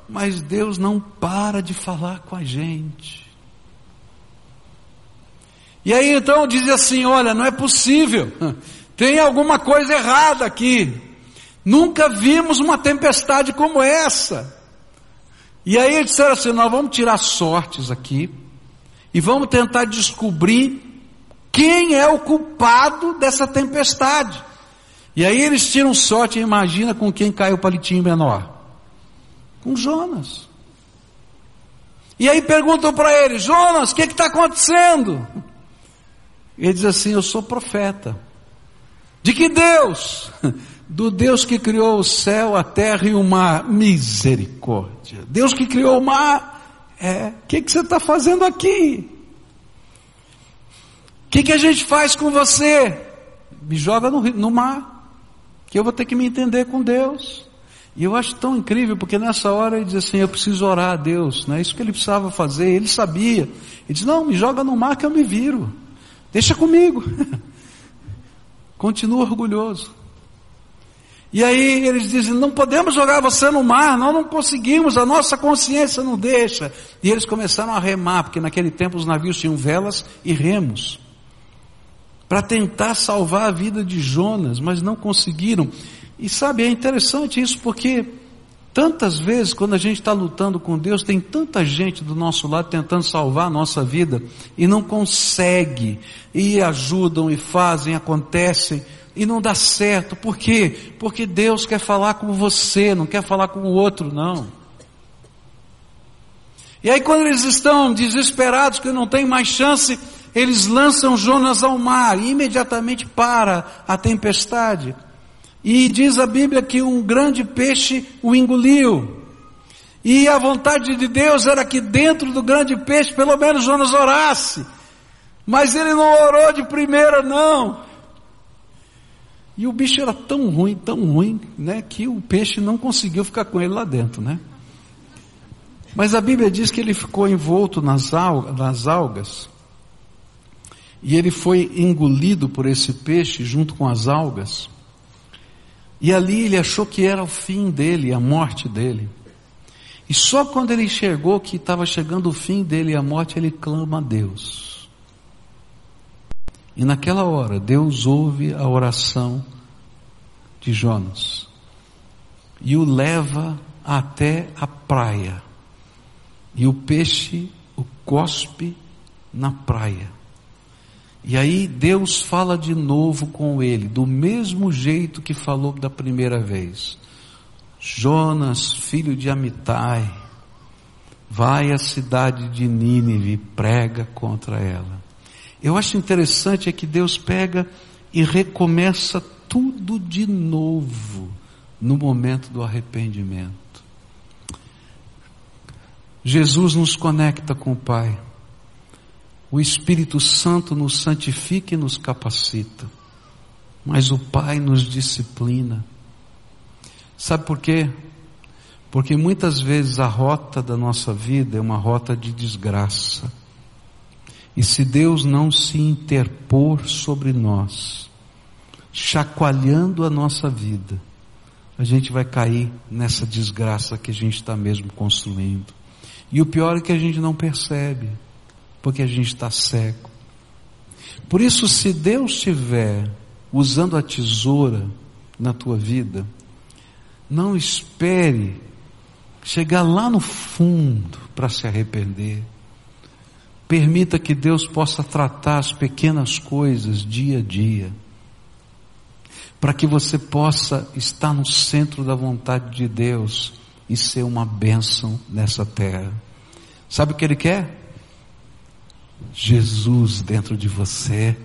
mas Deus não para de falar com a gente. E aí então diz assim: olha, não é possível, tem alguma coisa errada aqui, nunca vimos uma tempestade como essa. E aí eles disseram assim: nós vamos tirar sortes aqui e vamos tentar descobrir quem é o culpado dessa tempestade. E aí eles tiram sorte imagina com quem cai o palitinho menor. Com Jonas. E aí perguntam para ele, Jonas, o que está acontecendo? Ele diz assim, eu sou profeta. De que Deus? do Deus que criou o céu, a terra e o mar. Misericórdia. Deus que criou o mar. É, o que, que você está fazendo aqui? O que, que a gente faz com você? Me joga no, no mar, que eu vou ter que me entender com Deus. E eu acho tão incrível, porque nessa hora ele diz assim, eu preciso orar a Deus, não é isso que ele precisava fazer, ele sabia. Ele diz, não, me joga no mar que eu me viro. Deixa comigo. Continua orgulhoso. E aí eles dizem: não podemos jogar você no mar, nós não conseguimos, a nossa consciência não deixa. E eles começaram a remar, porque naquele tempo os navios tinham velas e remos, para tentar salvar a vida de Jonas, mas não conseguiram. E sabe, é interessante isso porque Tantas vezes, quando a gente está lutando com Deus, tem tanta gente do nosso lado tentando salvar a nossa vida e não consegue, e ajudam e fazem, acontecem, e não dá certo. Por quê? Porque Deus quer falar com você, não quer falar com o outro, não. E aí, quando eles estão desesperados, que não tem mais chance, eles lançam Jonas ao mar e imediatamente para a tempestade. E diz a Bíblia que um grande peixe o engoliu. E a vontade de Deus era que dentro do grande peixe, pelo menos Jonas orasse. Mas ele não orou de primeira, não. E o bicho era tão ruim, tão ruim, né, que o peixe não conseguiu ficar com ele lá dentro, né? Mas a Bíblia diz que ele ficou envolto nas, algas, nas algas, e ele foi engolido por esse peixe junto com as algas. E ali ele achou que era o fim dele, a morte dele. E só quando ele enxergou que estava chegando o fim dele a morte, ele clama a Deus. E naquela hora, Deus ouve a oração de Jonas e o leva até a praia. E o peixe o cospe na praia. E aí Deus fala de novo com ele, do mesmo jeito que falou da primeira vez. Jonas, filho de Amitai, vai à cidade de Nínive e prega contra ela. Eu acho interessante é que Deus pega e recomeça tudo de novo no momento do arrependimento. Jesus nos conecta com o Pai. O Espírito Santo nos santifica e nos capacita, mas o Pai nos disciplina. Sabe por quê? Porque muitas vezes a rota da nossa vida é uma rota de desgraça. E se Deus não se interpor sobre nós, chacoalhando a nossa vida, a gente vai cair nessa desgraça que a gente está mesmo construindo. E o pior é que a gente não percebe porque a gente está cego. Por isso, se Deus estiver usando a tesoura na tua vida, não espere chegar lá no fundo para se arrepender. Permita que Deus possa tratar as pequenas coisas dia a dia, para que você possa estar no centro da vontade de Deus e ser uma bênção nessa terra. Sabe o que Ele quer? Jesus dentro de você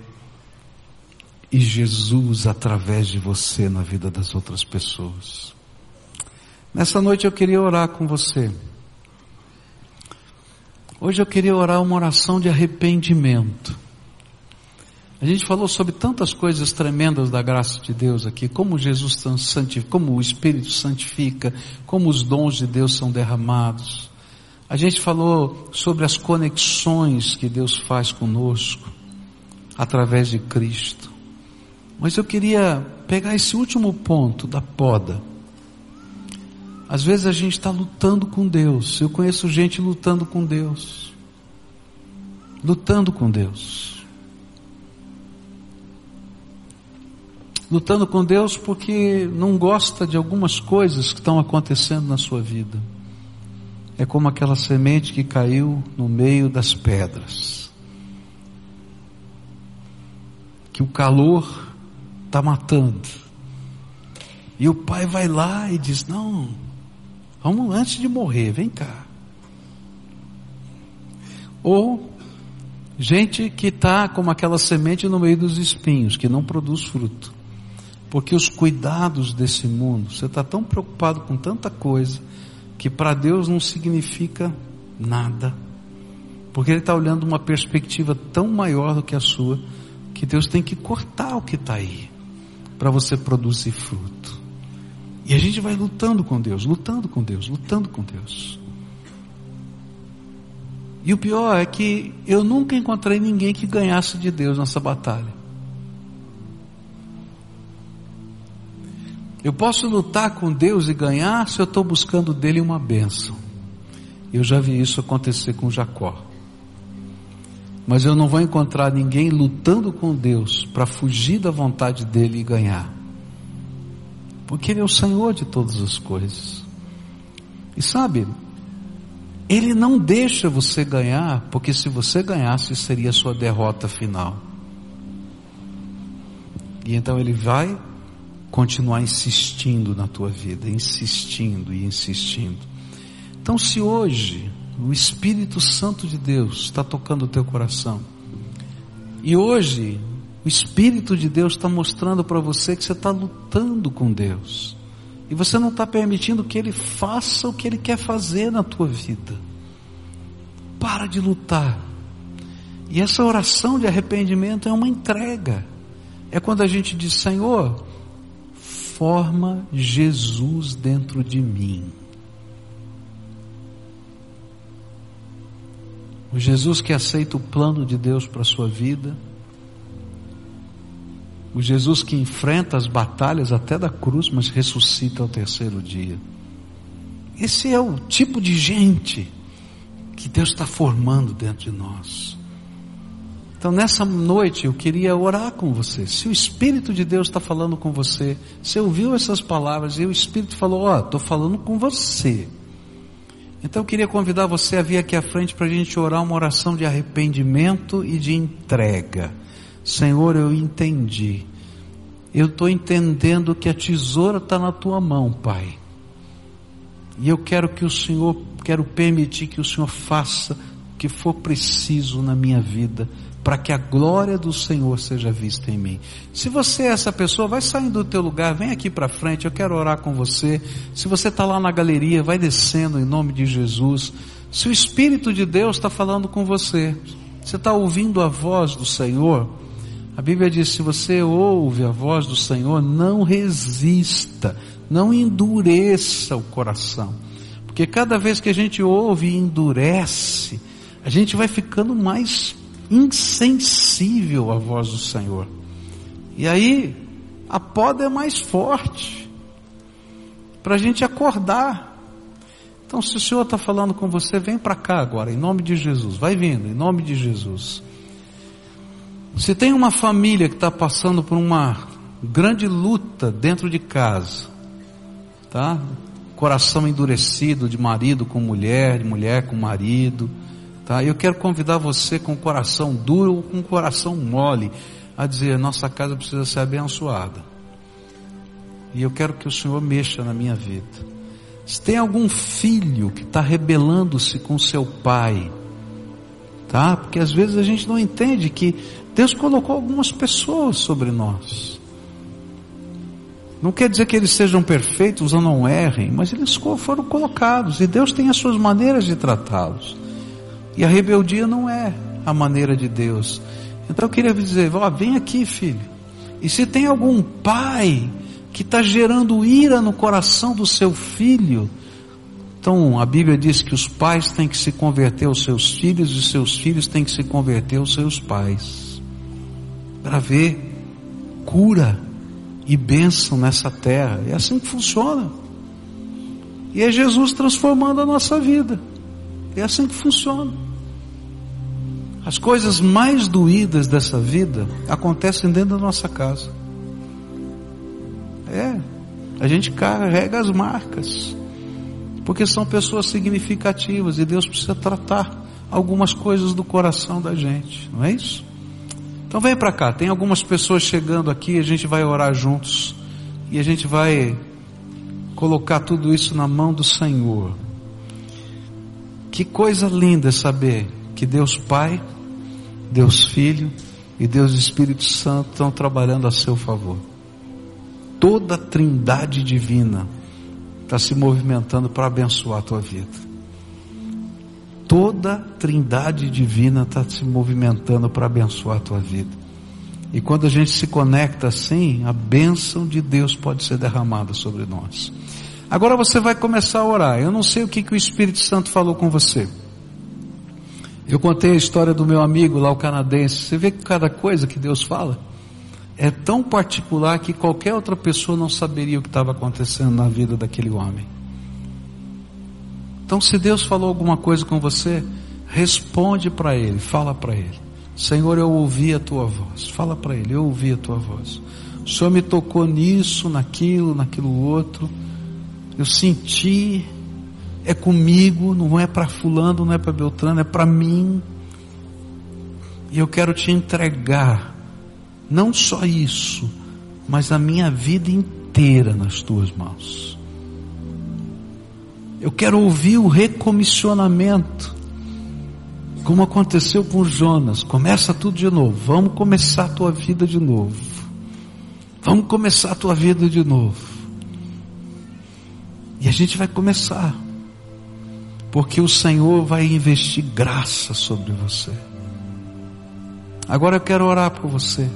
e Jesus através de você na vida das outras pessoas. Nessa noite eu queria orar com você. Hoje eu queria orar uma oração de arrependimento. A gente falou sobre tantas coisas tremendas da graça de Deus aqui, como Jesus santifica, como o Espírito santifica, como os dons de Deus são derramados. A gente falou sobre as conexões que Deus faz conosco através de Cristo. Mas eu queria pegar esse último ponto da poda. Às vezes a gente está lutando com Deus. Eu conheço gente lutando com Deus. Lutando com Deus. Lutando com Deus porque não gosta de algumas coisas que estão acontecendo na sua vida é como aquela semente que caiu no meio das pedras. Que o calor está matando. E o pai vai lá e diz: Não, vamos antes de morrer, vem cá. Ou gente que está como aquela semente no meio dos espinhos, que não produz fruto. Porque os cuidados desse mundo, você está tão preocupado com tanta coisa, que para Deus não significa nada, porque Ele está olhando uma perspectiva tão maior do que a sua, que Deus tem que cortar o que está aí, para você produzir fruto. E a gente vai lutando com Deus, lutando com Deus, lutando com Deus. E o pior é que eu nunca encontrei ninguém que ganhasse de Deus nessa batalha. Eu posso lutar com Deus e ganhar se eu estou buscando dele uma bênção. Eu já vi isso acontecer com Jacó. Mas eu não vou encontrar ninguém lutando com Deus para fugir da vontade dele e ganhar. Porque ele é o Senhor de todas as coisas. E sabe, Ele não deixa você ganhar, porque se você ganhasse seria a sua derrota final. E então Ele vai continuar insistindo na tua vida, insistindo e insistindo. Então, se hoje o Espírito Santo de Deus está tocando o teu coração, e hoje o Espírito de Deus está mostrando para você que você está lutando com Deus, e você não está permitindo que Ele faça o que Ele quer fazer na tua vida. Para de lutar. E essa oração de arrependimento é uma entrega. É quando a gente diz: Senhor, forma Jesus dentro de mim. O Jesus que aceita o plano de Deus para a sua vida. O Jesus que enfrenta as batalhas até da cruz, mas ressuscita ao terceiro dia. Esse é o tipo de gente que Deus está formando dentro de nós. Então nessa noite eu queria orar com você. Se o Espírito de Deus está falando com você, você ouviu essas palavras e o Espírito falou, ó, oh, estou falando com você. Então eu queria convidar você a vir aqui à frente para a gente orar uma oração de arrependimento e de entrega. Senhor, eu entendi. Eu estou entendendo que a tesoura está na tua mão, Pai. E eu quero que o Senhor, quero permitir que o Senhor faça o que for preciso na minha vida para que a glória do Senhor seja vista em mim. Se você é essa pessoa, vai saindo do teu lugar, vem aqui para frente, eu quero orar com você. Se você está lá na galeria, vai descendo em nome de Jesus. Se o Espírito de Deus está falando com você, você está ouvindo a voz do Senhor, a Bíblia diz: se você ouve a voz do Senhor, não resista, não endureça o coração. Porque cada vez que a gente ouve e endurece, a gente vai ficando mais insensível à voz do Senhor. E aí, a poda é mais forte para a gente acordar. Então, se o Senhor está falando com você, vem para cá agora, em nome de Jesus. Vai vindo, em nome de Jesus. Se tem uma família que está passando por uma grande luta dentro de casa, tá? Coração endurecido de marido com mulher, de mulher com marido, Tá? Eu quero convidar você com coração duro ou com coração mole a dizer: nossa casa precisa ser abençoada. E eu quero que o Senhor mexa na minha vida. Se tem algum filho que está rebelando-se com seu pai, tá? Porque às vezes a gente não entende que Deus colocou algumas pessoas sobre nós. Não quer dizer que eles sejam perfeitos ou não errem, mas eles foram colocados e Deus tem as suas maneiras de tratá-los. E a rebeldia não é a maneira de Deus. Então eu queria dizer, ó, vem aqui, filho. E se tem algum pai que está gerando ira no coração do seu filho, então a Bíblia diz que os pais têm que se converter aos seus filhos e seus filhos têm que se converter aos seus pais. Para ver cura e bênção nessa terra. É assim que funciona. E é Jesus transformando a nossa vida. É assim que funciona. As coisas mais doídas dessa vida acontecem dentro da nossa casa. É, a gente carrega as marcas, porque são pessoas significativas e Deus precisa tratar algumas coisas do coração da gente, não é isso? Então vem para cá, tem algumas pessoas chegando aqui, a gente vai orar juntos e a gente vai colocar tudo isso na mão do Senhor. Que coisa linda saber que Deus Pai, Deus Filho e Deus Espírito Santo estão trabalhando a seu favor. Toda a trindade divina está se movimentando para abençoar a tua vida. Toda a trindade divina está se movimentando para abençoar a tua vida. E quando a gente se conecta assim, a bênção de Deus pode ser derramada sobre nós. Agora você vai começar a orar. Eu não sei o que, que o Espírito Santo falou com você. Eu contei a história do meu amigo lá, o canadense. Você vê que cada coisa que Deus fala é tão particular que qualquer outra pessoa não saberia o que estava acontecendo na vida daquele homem. Então, se Deus falou alguma coisa com você, responde para Ele, fala para Ele. Senhor, eu ouvi a tua voz. Fala para Ele, eu ouvi a tua voz. O Senhor me tocou nisso, naquilo, naquilo outro eu senti, é comigo, não é para fulano, não é para Beltrano, é para mim. E eu quero te entregar, não só isso, mas a minha vida inteira nas tuas mãos. Eu quero ouvir o recomissionamento, como aconteceu com Jonas. Começa tudo de novo. Vamos começar a tua vida de novo. Vamos começar a tua vida de novo. E a gente vai começar. Porque o Senhor vai investir graça sobre você. Agora eu quero orar por você.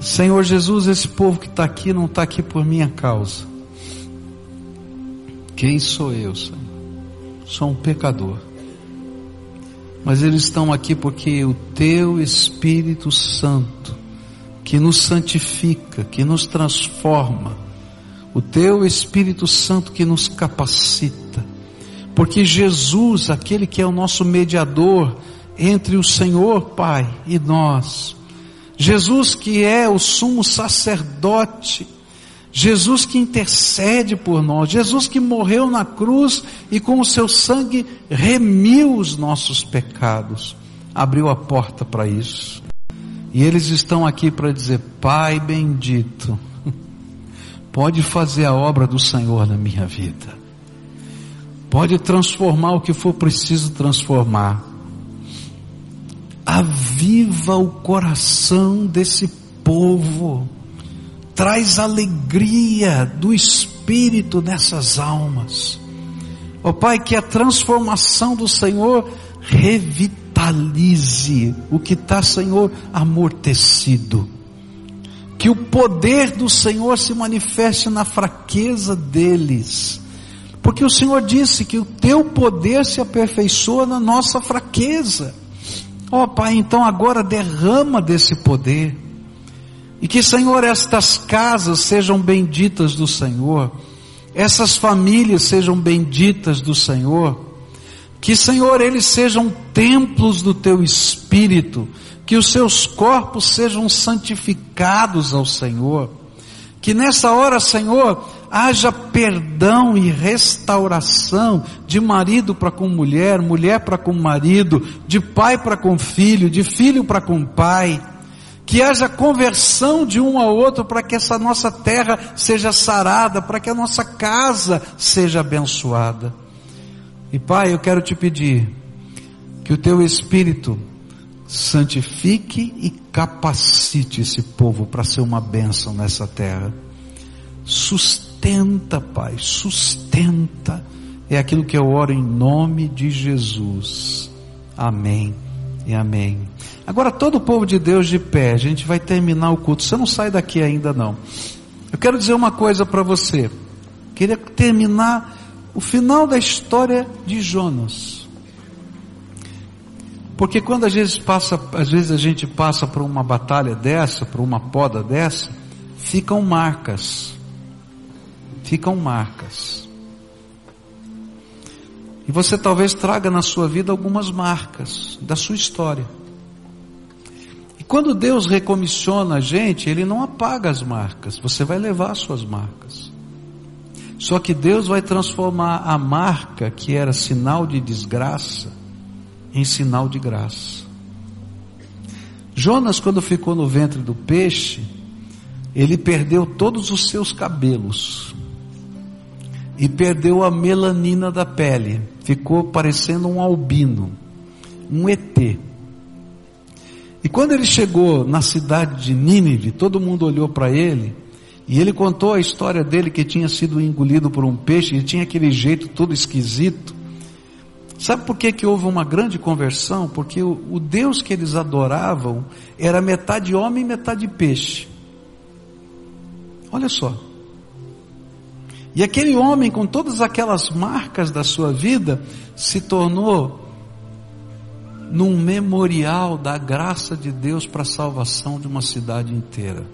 Senhor Jesus, esse povo que está aqui não está aqui por minha causa. Quem sou eu, Senhor? Sou um pecador. Mas eles estão aqui porque o Teu Espírito Santo, que nos santifica, que nos transforma, o teu Espírito Santo que nos capacita. Porque Jesus, aquele que é o nosso mediador entre o Senhor Pai e nós, Jesus que é o sumo sacerdote, Jesus que intercede por nós, Jesus que morreu na cruz e com o seu sangue remiu os nossos pecados, abriu a porta para isso. E eles estão aqui para dizer: Pai bendito, pode fazer a obra do Senhor na minha vida. Pode transformar o que for preciso transformar. Aviva o coração desse povo. Traz alegria do Espírito nessas almas. Ó oh, Pai, que a transformação do Senhor revitalize o que está, Senhor, amortecido que o poder do Senhor se manifeste na fraqueza deles. Porque o Senhor disse que o teu poder se aperfeiçoa na nossa fraqueza. Ó oh, Pai, então agora derrama desse poder. E que, Senhor, estas casas sejam benditas do Senhor. Essas famílias sejam benditas do Senhor. Que, Senhor, eles sejam templos do teu Espírito que os seus corpos sejam santificados ao Senhor, que nessa hora, Senhor, haja perdão e restauração de marido para com mulher, mulher para com marido, de pai para com filho, de filho para com pai, que haja conversão de um ao outro para que essa nossa terra seja sarada, para que a nossa casa seja abençoada. E Pai, eu quero te pedir que o teu Espírito santifique e capacite esse povo para ser uma bênção nessa terra. Sustenta, Pai, sustenta. É aquilo que eu oro em nome de Jesus. Amém e amém. Agora todo o povo de Deus de pé, a gente vai terminar o culto. Você não sai daqui ainda não. Eu quero dizer uma coisa para você. Queria terminar o final da história de Jonas. Porque quando às vezes passa, às vezes a gente passa por uma batalha dessa, por uma poda dessa, ficam marcas. Ficam marcas. E você talvez traga na sua vida algumas marcas da sua história. E quando Deus recomissiona a gente, Ele não apaga as marcas, você vai levar as suas marcas. Só que Deus vai transformar a marca que era sinal de desgraça em sinal de graça. Jonas, quando ficou no ventre do peixe, ele perdeu todos os seus cabelos e perdeu a melanina da pele, ficou parecendo um albino, um ET. E quando ele chegou na cidade de Nínive, todo mundo olhou para ele e ele contou a história dele que tinha sido engolido por um peixe, e tinha aquele jeito todo esquisito. Sabe por que, que houve uma grande conversão? Porque o, o Deus que eles adoravam era metade homem e metade peixe. Olha só. E aquele homem, com todas aquelas marcas da sua vida, se tornou num memorial da graça de Deus para a salvação de uma cidade inteira.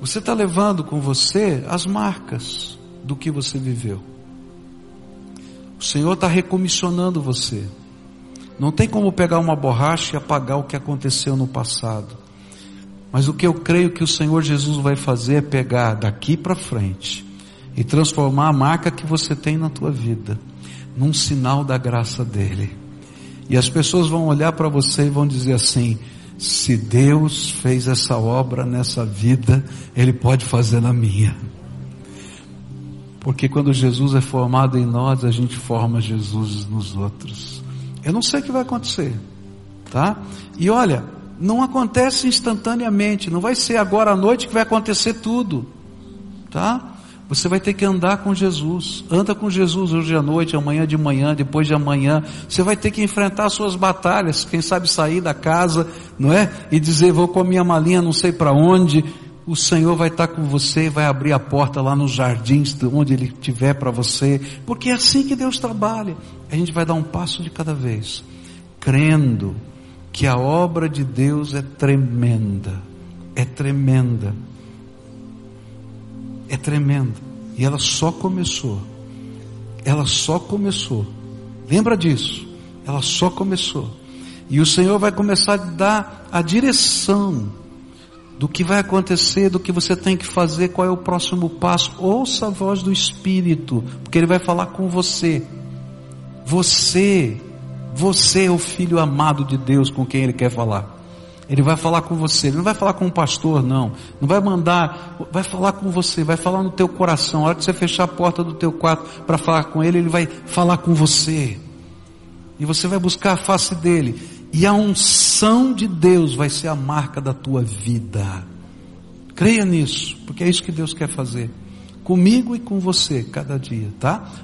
Você está levando com você as marcas do que você viveu. O Senhor está recomissionando você. Não tem como pegar uma borracha e apagar o que aconteceu no passado. Mas o que eu creio que o Senhor Jesus vai fazer é pegar daqui para frente e transformar a marca que você tem na tua vida num sinal da graça dele. E as pessoas vão olhar para você e vão dizer assim: se Deus fez essa obra nessa vida, Ele pode fazer na minha. Porque quando Jesus é formado em nós, a gente forma Jesus nos outros. Eu não sei o que vai acontecer, tá? E olha, não acontece instantaneamente, não vai ser agora à noite que vai acontecer tudo, tá? Você vai ter que andar com Jesus. Anda com Jesus hoje à noite, amanhã de manhã, depois de amanhã. Você vai ter que enfrentar suas batalhas. Quem sabe sair da casa, não é? E dizer, vou com a minha malinha, não sei para onde. O Senhor vai estar com você e vai abrir a porta lá nos jardins, onde Ele tiver para você. Porque é assim que Deus trabalha. A gente vai dar um passo de cada vez. Crendo que a obra de Deus é tremenda. É tremenda é tremenda. E ela só começou. Ela só começou. Lembra disso? Ela só começou. E o Senhor vai começar a dar a direção do que vai acontecer, do que você tem que fazer, qual é o próximo passo. Ouça a voz do Espírito, porque Ele vai falar com você. Você, você é o filho amado de Deus com quem Ele quer falar. Ele vai falar com você, ele não vai falar com um pastor, não. Não vai mandar, vai falar com você, vai falar no teu coração. A hora que você fechar a porta do teu quarto para falar com ele, ele vai falar com você. E você vai buscar a face dele. E a unção de Deus vai ser a marca da tua vida. Creia nisso, porque é isso que Deus quer fazer. Comigo e com você, cada dia, tá?